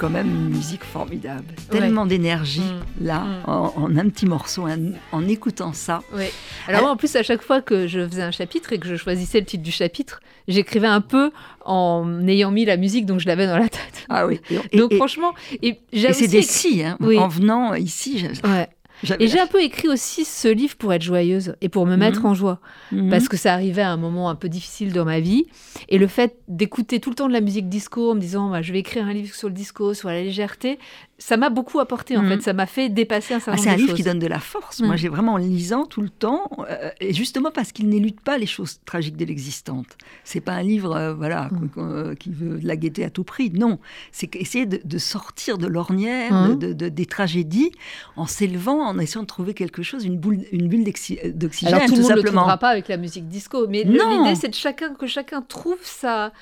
Quand même une musique formidable. Tellement d'énergie, mm. là, mm. En, un petit morceau, en, écoutant ça. Oui. Alors, moi, en plus, à chaque fois que je faisais un chapitre et que je choisissais le titre du chapitre, j'écrivais un peu en ayant mis la musique, donc je l'avais dans la tête. Ah oui. donc, franchement. Et, c'est des si, hein, en venant ici. Ouais. Et j'ai un peu écrit aussi ce livre pour être joyeuse et pour me mhm. mettre en joie. Mhm. Parce que ça arrivait à un moment un peu difficile dans ma vie. Et le fait d'écouter tout le temps de la musique disco en me disant bah, je vais écrire un livre sur le disco, sur la légèreté, ça m'a beaucoup apporté en mhm. fait. Ça m'a fait dépasser un certain ah, nombre de choses. C'est un livre qui donne de la force. Moi, j'ai vraiment en lisant tout le temps, euh, et justement parce qu'il n'élude pas les choses tragiques de l'existence. C'est pas un livre euh, voilà, euh, qui veut de la gaieté à tout prix. Non, c'est essayer de, sortir de l'ornière, de, des tragédies, en s'élevant, en essayant de trouver quelque chose, une, boule, une bulle d'oxygène, tout, tout le monde ne le trouvera pas avec la musique disco, mais l'idée c'est de chacun que chacun trouve sa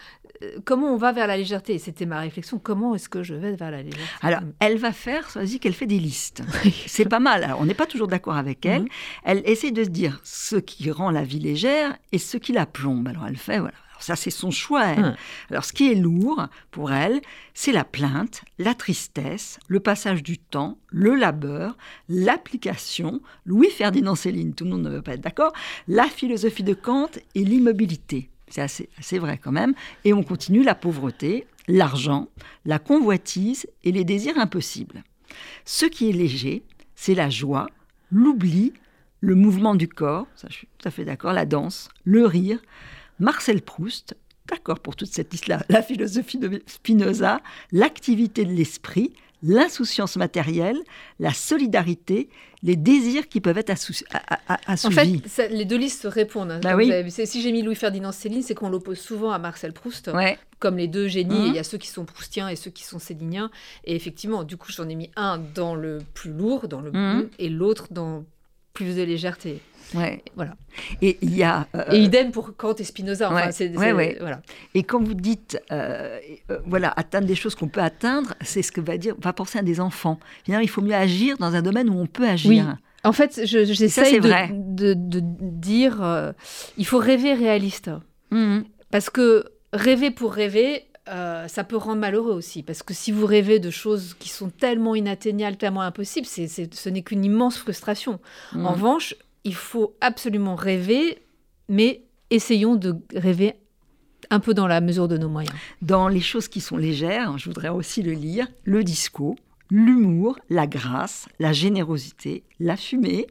euh, comment on va vers la légèreté C'était ma réflexion. Comment est-ce que je vais vers la légèreté? Alors, elle va faire, dit qu'elle fait des listes. C'est pas mal. Alors, on n'est pas toujours d'accord avec elle. Mhm. Elle essaie de se dire ce qui rend la vie légère et ce qui la plombe. Alors, elle fait, voilà. Ça, c'est son choix. Elle. Alors, ce qui est lourd pour elle, c'est la plainte, la tristesse, le passage du temps, le labeur, l'application, Louis-Ferdinand Céline, tout le monde ne veut pas être d'accord, la philosophie de Kant et l'immobilité. C'est assez, vrai quand même. Et on continue la pauvreté, l'argent, la convoitise et les désirs impossibles. Ce qui est léger, c'est la joie, l'oubli, le mouvement du corps, ça je suis tout à fait d'accord, la danse, le rire. Marcel Proust, d'accord pour toute cette liste-là, la philosophie de Spinoza, l'activité de l'esprit, l'insouciance matérielle, la solidarité, les désirs qui peuvent être assouvis. En fait, les deux listes se répondent. Hein, bah si j'ai mis Louis-Ferdinand Céline, c'est qu'on l'oppose souvent à Marcel Proust, comme les deux génies. Mmh. Il y a ceux qui sont proustiens et ceux qui sont céliniens. Et effectivement, du coup, j'en ai mis un dans le plus lourd, dans le mmh. et l'autre dans plus de légèreté. Ouais. Voilà. Et il y a. Euh, et idem pour Kant et Spinoza. Enfin, Voilà. Et quand vous dites, euh, euh, voilà, atteindre des choses qu'on peut atteindre, c'est ce que va dire, va penser à des enfants. Finalement, il faut mieux agir dans un domaine où on peut agir. Oui. En fait, j'essaie de, de, de, dire, il faut rêver réaliste. Mmh. Parce que rêver pour rêver, ça peut rendre malheureux aussi, parce que si vous rêvez de choses qui sont tellement inatteignables, tellement impossibles, c'est ce n'est qu'une immense frustration. Mmh. En revanche, il faut absolument rêver, mais essayons de rêver un peu dans la mesure de nos moyens. Dans les choses qui sont légères, je voudrais aussi le lire, le disco, l'humour, la grâce, la générosité, la fumée,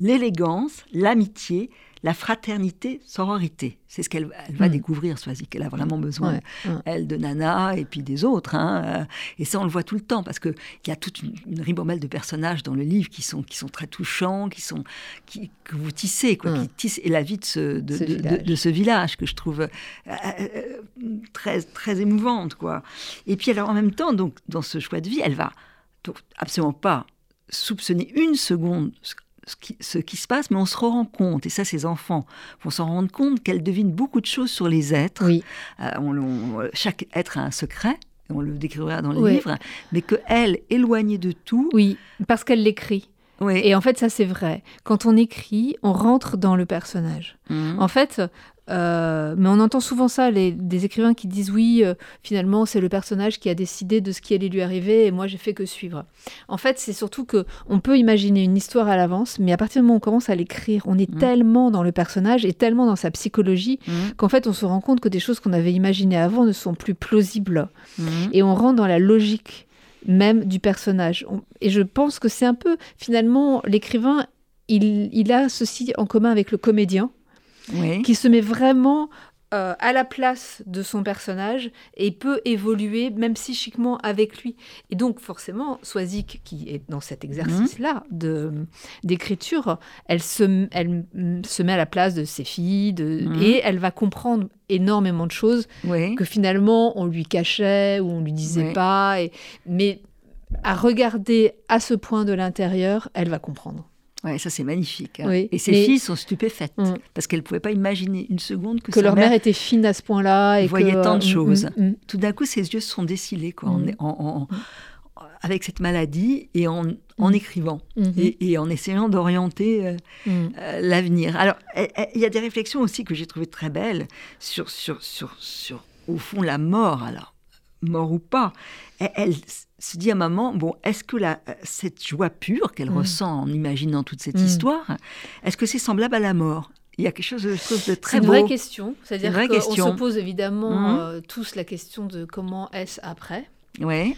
l'élégance, l'amitié, la fraternité, sororité. C'est ce qu'elle va hmm. découvrir, Soisy, qu'elle a vraiment besoin, elle, de Nana et puis des autres. Hein. Et ça, on le voit tout le temps, parce qu'il y a toute une, ribambelle de personnages dans le livre qui sont, qui sont très touchants, qui sont, qui, que vous tissez, quoi, qui hmm. tissent la vie de ce, de, de, ce village, que je trouve euh, euh, très, très émouvante. Quoi. Et puis, alors, en même temps, donc, dans ce choix de vie, elle va absolument pas soupçonner une seconde ce qui, se passe, mais on se rend compte, et ça, ces enfants vont s'en rendre compte, qu'elles devinent beaucoup de choses sur les êtres. Oui. Euh, chaque être a un secret, on le décrira dans le livre, mais qu'elle, éloignée de tout. Oui, parce qu'elle l'écrit. Oui. Et en fait, ça, c'est vrai. Quand on écrit, on rentre dans le personnage. Mmh. En fait, euh, mais on entend souvent ça, les, des écrivains qui disent oui, euh, finalement, c'est le personnage qui a décidé de ce qui allait lui arriver et moi, j'ai fait que suivre. En fait, c'est surtout que on peut imaginer une histoire à l'avance, mais à partir du moment où on commence à l'écrire, on est mmh. tellement dans le personnage et tellement dans sa psychologie mmh. qu'en fait, on se rend compte que des choses qu'on avait imaginées avant ne sont plus plausibles. Mmh. Et on rentre dans la logique même du personnage. et je pense que c'est un peu, finalement, l'écrivain, il, il a ceci en commun avec le comédien qui se met vraiment euh, à la place de son personnage et peut évoluer même psychiquement avec lui. Et donc forcément, Swazik, qui est dans cet exercice-là de d'écriture, elle se, elle se met à la place de ses filles de, mhm. et elle va comprendre énormément de choses que finalement on lui cachait ou on lui disait pas. Et, mais à regarder à ce point de l'intérieur, elle va comprendre. Ouais, ça c'est magnifique. Hein. et ses filles sont stupéfaites mm. parce qu'elles ne pouvaient pas imaginer une seconde que, que leur mère... était fine à ce point-là et voyait tant de mm, choses. Mm, Tout d'un coup, ses yeux se sont décilés quoi, en, avec cette maladie et en, écrivant mm-hmm. et, en essayant d'orienter euh, euh, l'avenir. Alors, il y a des réflexions aussi que j'ai trouvées très belles sur, sur, sur, sur, au fond, la mort. Alors, mort ou pas, elle, se dit à maman, bon, est-ce que la, cette joie pure qu'elle mm. ressent en imaginant toute cette mm. histoire, est-ce que c'est semblable à la mort? Il y a quelque chose de, de très beau. C'est une vraie question. C'est-à-dire qu'on se pose évidemment mm. euh, tous la question de comment est-ce après. Oui.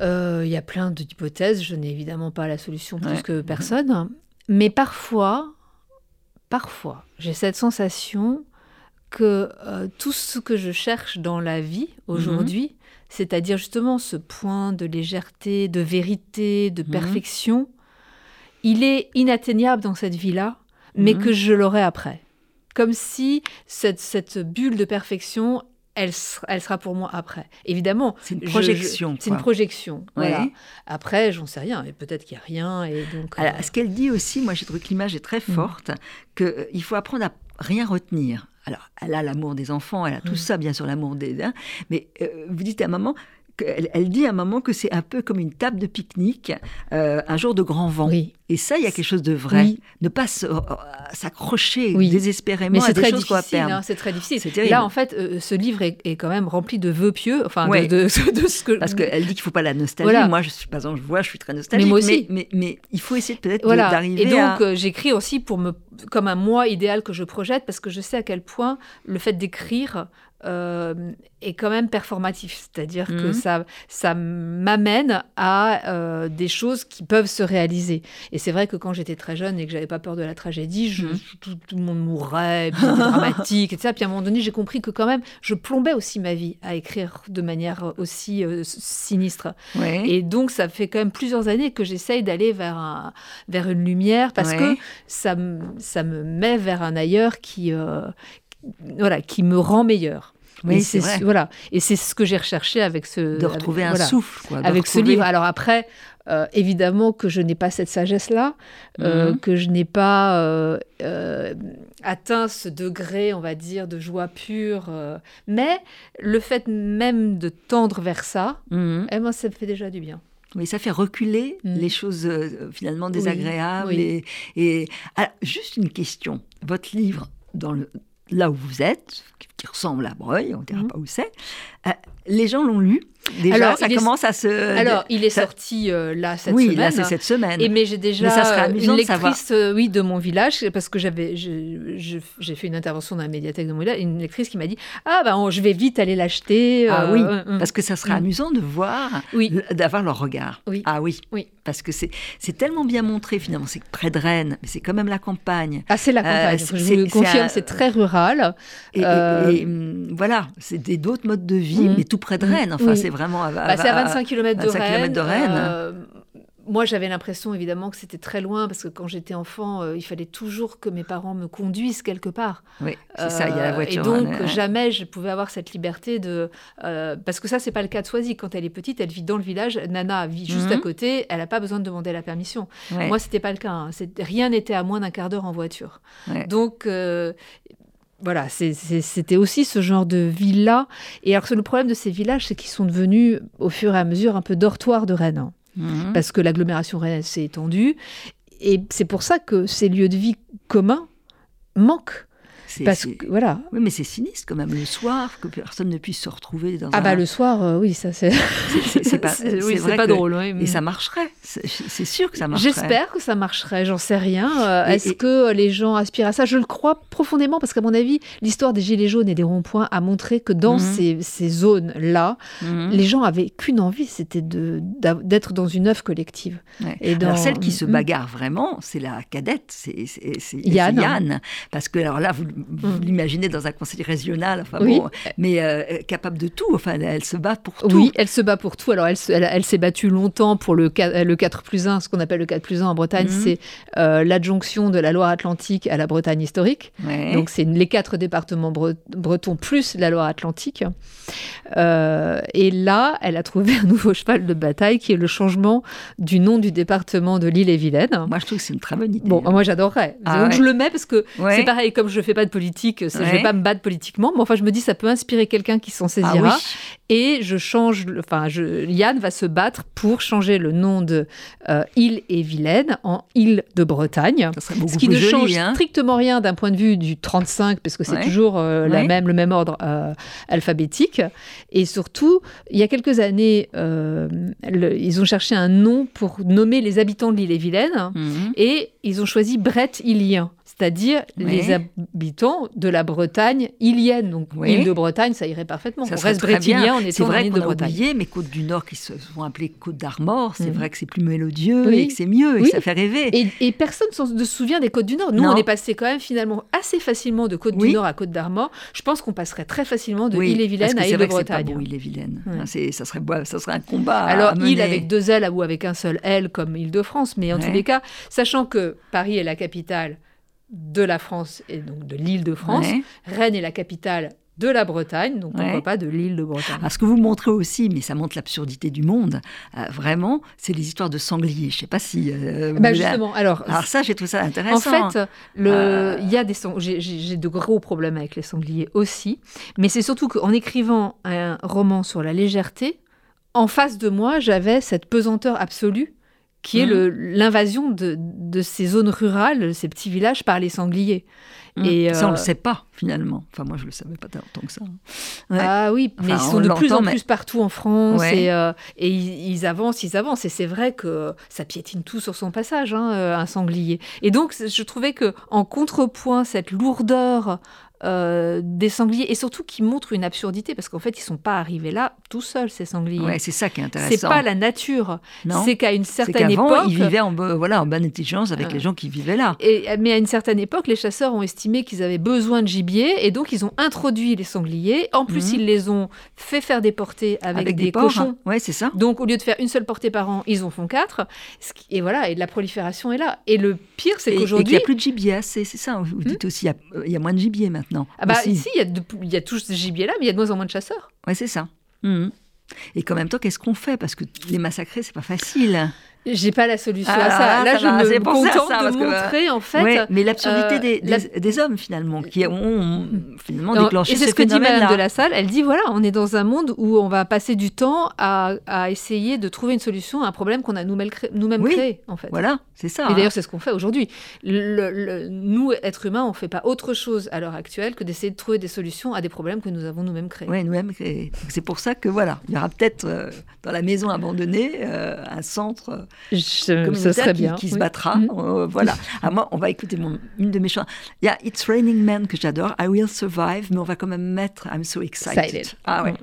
Il y a plein d'hypothèses. Je n'ai évidemment pas la solution plus que personne. Mais parfois, parfois, j'ai cette sensation que tout ce que je cherche dans la vie aujourd'hui, c'est-à-dire justement ce point de légèreté, de vérité, de perfection, il est inatteignable dans cette vie-là, mais que je l'aurai après. Comme si cette, cette bulle de perfection, elle, elle, sera pour moi après. Évidemment, c'est une projection. C'est une projection. Voilà. Après, j'en sais rien. Et peut-être qu'il n'y a rien. Et donc, Alors, Ce qu'elle dit aussi, moi, j'ai trouvé que l'image est très mm. forte, qu'il euh, faut apprendre à rien retenir. Alors, elle a l'amour des enfants, elle a tout mm. ça, bien sûr, l'amour des. Hein, mais euh, vous dites à un elle, dit à un moment que c'est un peu comme une table de pique-nique, euh, un jour de grand vent. Et ça, il y a quelque chose de vrai. Ne pas euh, s'accrocher désespérément à des choses qu'on va perdre. Hein, c'est très difficile. Là, en fait, euh, ce livre est, quand même rempli de vœux pieux. Enfin, de, <laughs> ce que... Parce qu'elle dit qu'il ne faut pas la nostalgie. Moi, je suis, par exemple, je vois, je suis très nostalgique. Mais moi aussi. Mais, il faut essayer peut-être voilà. d'arriver Et donc, j'écris aussi pour me, comme un moi idéal que je projette, parce que je sais à quel point le fait d'écrire euh, est quand même performatif, c'est-à-dire que mhm. ça, ça m'amène à euh, des choses qui peuvent se réaliser. Et c'est vrai que quand j'étais très jeune et que j'avais pas peur de la tragédie, je, mhm. tout, le monde mourrait, c'était dramatique, etc. Puis à un moment donné, j'ai compris que quand même, je plombais aussi ma vie à écrire de manière aussi euh, sinistre. Et donc, ça fait quand même plusieurs années que j'essaye d'aller vers, un, vers une lumière parce que ça, ça me met vers un ailleurs qui, voilà, qui me rend meilleur. Oui, c'est voilà. Et c'est ce que j'ai recherché avec ce. De retrouver un souffle. Quoi, avec ce livre. Alors après, euh, évidemment que je n'ai pas cette sagesse-là, euh, mhm. que je n'ai pas euh, atteint ce degré, on va dire, de joie pure. mais le fait même de tendre vers ça, mhm. eh ben, ça me fait déjà du bien. Oui, ça fait reculer mhm. les choses finalement désagréables. Et, et... juste une question. Votre livre, dans le, là où vous êtes, qui ressemble à Breuil, on ne dira mhm. pas où c'est, euh, les gens l'ont lu. Déjà, alors, ça commence à se. Alors, il est sorti euh, là cette semaine. Oui, là c'est cette semaine. Et mais j'ai déjà ça une lectrice, de oui, de mon village, parce que j'avais, j'ai fait une intervention dans la médiathèque de mon village, une lectrice qui m'a dit, ah ben, je vais vite aller l'acheter. Ah oui, euh, parce que ça sera mm. amusant de voir, oui. d'avoir leur regard. Oui. Ah oui. Oui. Parce que c'est tellement bien montré finalement, c'est près de Rennes, mais c'est quand même la campagne. Ah c'est la campagne. je vous confirme, c'est très rural. Et, et, mm, voilà, c'est d'autres modes de vie, mm. mais tout près de Rennes. Enfin, c'est vraiment. À, bah, c'est à 25 km de Rennes. de Rennes. Euh, moi, j'avais l'impression évidemment que c'était très loin parce que quand j'étais enfant, euh, il fallait toujours que mes parents me conduisent quelque part. Oui, c'est ça, il y a la euh, voiture. Et donc, jamais je pouvais avoir cette liberté de. parce que ça, c'est pas le cas de Soisy. Quand elle est petite, elle vit dans le village. Nana vit juste à mhm. côté. Elle n'a pas besoin de demander la permission. Moi, c'était pas le cas. Hein. Rien n'était à moins d'un quart d'heure en voiture. Donc, voilà, c'était aussi ce genre de villa. Et alors, le problème de ces villages, c'est qu'ils sont devenus, au fur et à mesure, un peu dortoirs de Rennes. Mhm. Parce que l'agglomération Rennes s'est étendue. Et c'est pour ça que ces lieux de vie communs manquent. Parce que, voilà. Oui, mais c'est sinistre quand même le soir que personne ne puisse se retrouver dans ah bah le soir, euh, oui, ça c'est. c'est pas, <laughs> oui, pas drôle. Oui, Et ça marcherait. C'est sûr que ça marcherait. J'espère que ça marcherait. J'en sais rien. Euh, est-ce que les gens aspirent à ça? Je le crois profondément parce qu'à mon avis, l'histoire des gilets jaunes et des ronds-points a montré que dans mhm. ces, zones là, mhm. les gens avaient qu'une envie, c'était d'être dans une œuvre collective. Et dans... Alors celle qui se hmm. bagarre vraiment, c'est la cadette, c'est Yann. Yann. Parce que alors là, vous vous mm. l'imaginez dans un conseil régional, enfin bon, mais euh, capable de tout. Enfin, elle, se bat pour tout. Oui, elle se bat pour tout. Alors, elle, elle, s'est battue longtemps pour le, le 4 plus 1, ce qu'on appelle le 4 plus 1 en Bretagne, mm. c'est euh, l'adjonction de la Loire-Atlantique à la Bretagne historique. Donc, c'est les quatre départements bretons plus la Loire-Atlantique. Euh, et là, elle a trouvé un nouveau cheval de bataille qui est le changement du nom du département de l'île-et-Vilaine. Moi, je trouve que c'est une très bonne idée. Bon, moi, j'adorerais. Ah Donc, je le mets parce que c'est pareil, comme je fais pas de politique, je vais pas me battre politiquement, mais enfin, je me dis, ça peut inspirer quelqu'un qui s'en saisira. Ah et je change, enfin, je, Yann va se battre pour changer le nom de euh, Île-et-Vilaine en Île de Bretagne. ce qui ne change hein. strictement rien d'un point de vue du 35, parce que c'est toujours euh, la même, le même ordre alphabétique. Et surtout, il y a quelques années, euh, ils ont cherché un nom pour nommer les habitants de l'île-et-Vilaine mhm. et ils ont choisi Brett C'est-à-dire les habitants de la Bretagne ilienne. Donc, l'île de Bretagne, ça irait parfaitement. Ça on reste brétilien en étant vrai de Bretagne. Oublié, mais Côtes du Nord, qui se sont appelées Côtes d'Armor, c'est mm. vrai que c'est plus mélodieux et que c'est mieux et que ça fait rêver. Et, personne ne se souvient des Côtes du Nord. Nous, on est passé quand même finalement assez facilement de Côtes du Nord à Côtes d'Armor. Je pense qu'on passerait très facilement de Île-et-Vilaine à Île-de-Bretagne. Bon, Île-et-Vilaine. Ça, serait, ça serait un combat. Alors, à île avec deux L ou avec un seul L comme Île-de-France, mais en tous les cas, sachant que Paris est la capitale de la France et donc de l'île de France. Rennes est la capitale de la Bretagne, donc pourquoi pas de l'île de Bretagne. ce que vous montrez aussi, mais ça montre l'absurdité du monde, euh, vraiment, c'est les histoires de sangliers. Je ne sais pas si... Euh, bah, justement, alors... Alors ça, j'ai trouvé ça intéressant. En fait, le, euh, il y a des j'ai de gros problèmes avec les sangliers aussi, mais c'est surtout qu'en écrivant un roman sur la légèreté, en face de moi, j'avais cette pesanteur absolue qui est mmh. l'invasion de, de, ces zones rurales, ces petits villages par les sangliers. Mmh. Et ça, on ne le sait pas, finalement. Enfin, moi, je ne le savais pas tant que ça. Ah oui, mais ils sont de plus en plus partout en France et, euh, et ils, avancent, ils avancent. Et c'est vrai que ça piétine tout sur son passage, hein, euh, un sanglier. Et donc, je trouvais que en contrepoint, cette lourdeur euh, des sangliers et surtout qui montrent une absurdité parce qu'en fait ils sont pas arrivés là tout seuls ces sangliers. Ouais, c'est ça qui est intéressant. C'est pas la nature. C'est qu'à une certaine époque, ils vivaient en voilà en bonne intelligence avec les gens qui vivaient là. Et, mais à une certaine époque, les chasseurs ont estimé qu'ils avaient besoin de gibier et donc ils ont introduit les sangliers. En plus, mhm. ils les ont fait faire des portées avec, des, cochons. Ouais, c'est ça. Donc au lieu de faire une seule portée par an, ils en font quatre. Et voilà, et la prolifération est là. Et le pire, c'est qu'aujourd'hui, il n'y a plus de gibier. C'est ça. Vous dites hmm aussi, il y, a, moins de gibier maintenant. Ah bah ici, il y, a il y a tout ce gibier là, mais il y a de moins en moins de chasseurs. Oui, c'est ça. Mmh. Et qu'en même temps, qu'est-ce qu'on fait? Parce que les massacrer, c'est pas facile. J'ai pas la solution à ça. Là, je me contente de montrer, en fait. mais l'absurdité euh, des, hommes, finalement, qui ont finalement déclenché Et c'est ce, que dit Madame de la Salle. Elle dit voilà, on est dans un monde où on va passer du temps à, essayer de trouver une solution à un problème qu'on a nous-mêmes créé, en fait. Voilà, c'est ça. Et d'ailleurs, c'est ce qu'on fait aujourd'hui. nous, êtres humains, on fait pas autre chose à l'heure actuelle que d'essayer de trouver des solutions à des problèmes que nous avons nous-mêmes créés. Oui, nous-mêmes créés. C'est pour ça que voilà, il y aura peut-être euh, dans la maison abandonnée euh, un centre je, ça serait qui, bien. qui se battra. Mm. Euh, voilà. À moi, on va écouter mon, une de mes chansons. Il y a It's Raining Men que j'adore, I Will Survive, mais on va quand même mettre I'm So Excited. excited. Ah ouais. Mm.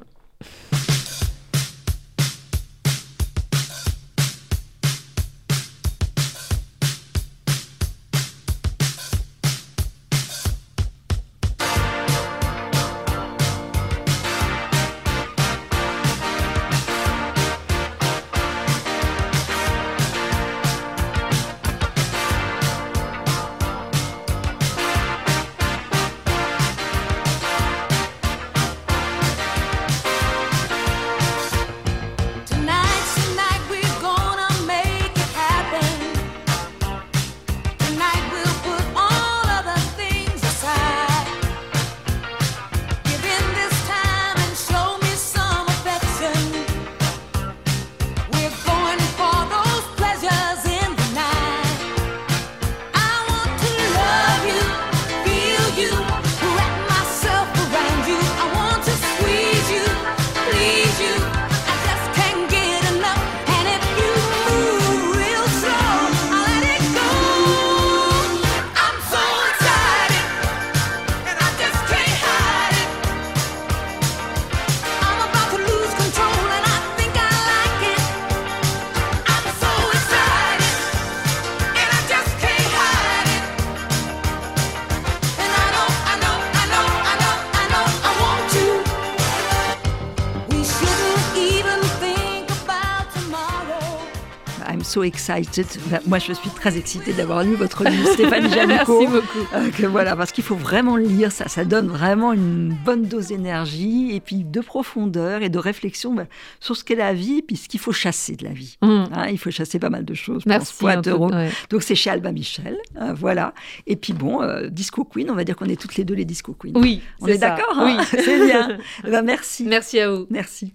So excited. moi, je suis très excitée d'avoir lu votre livre, <laughs> Stéphane Jamico. Merci beaucoup. Euh, voilà, parce qu'il faut vraiment le lire. Ça, ça donne vraiment une bonne dose d'énergie et puis de profondeur et de réflexion bah, sur ce qu'est la vie et puis ce qu'il faut chasser de la vie. Mm. Hein, il faut chasser pas mal de choses. Merci. Pour Donc, c'est chez Albin Michel. Hein, voilà. Et puis, bon, euh, Disco Queen, on va dire qu'on est toutes les deux les Disco Queen. Oui. On est, d'accord hein Oui. <laughs> C'est bien. <laughs> Eh ben, merci. Merci à vous. Merci.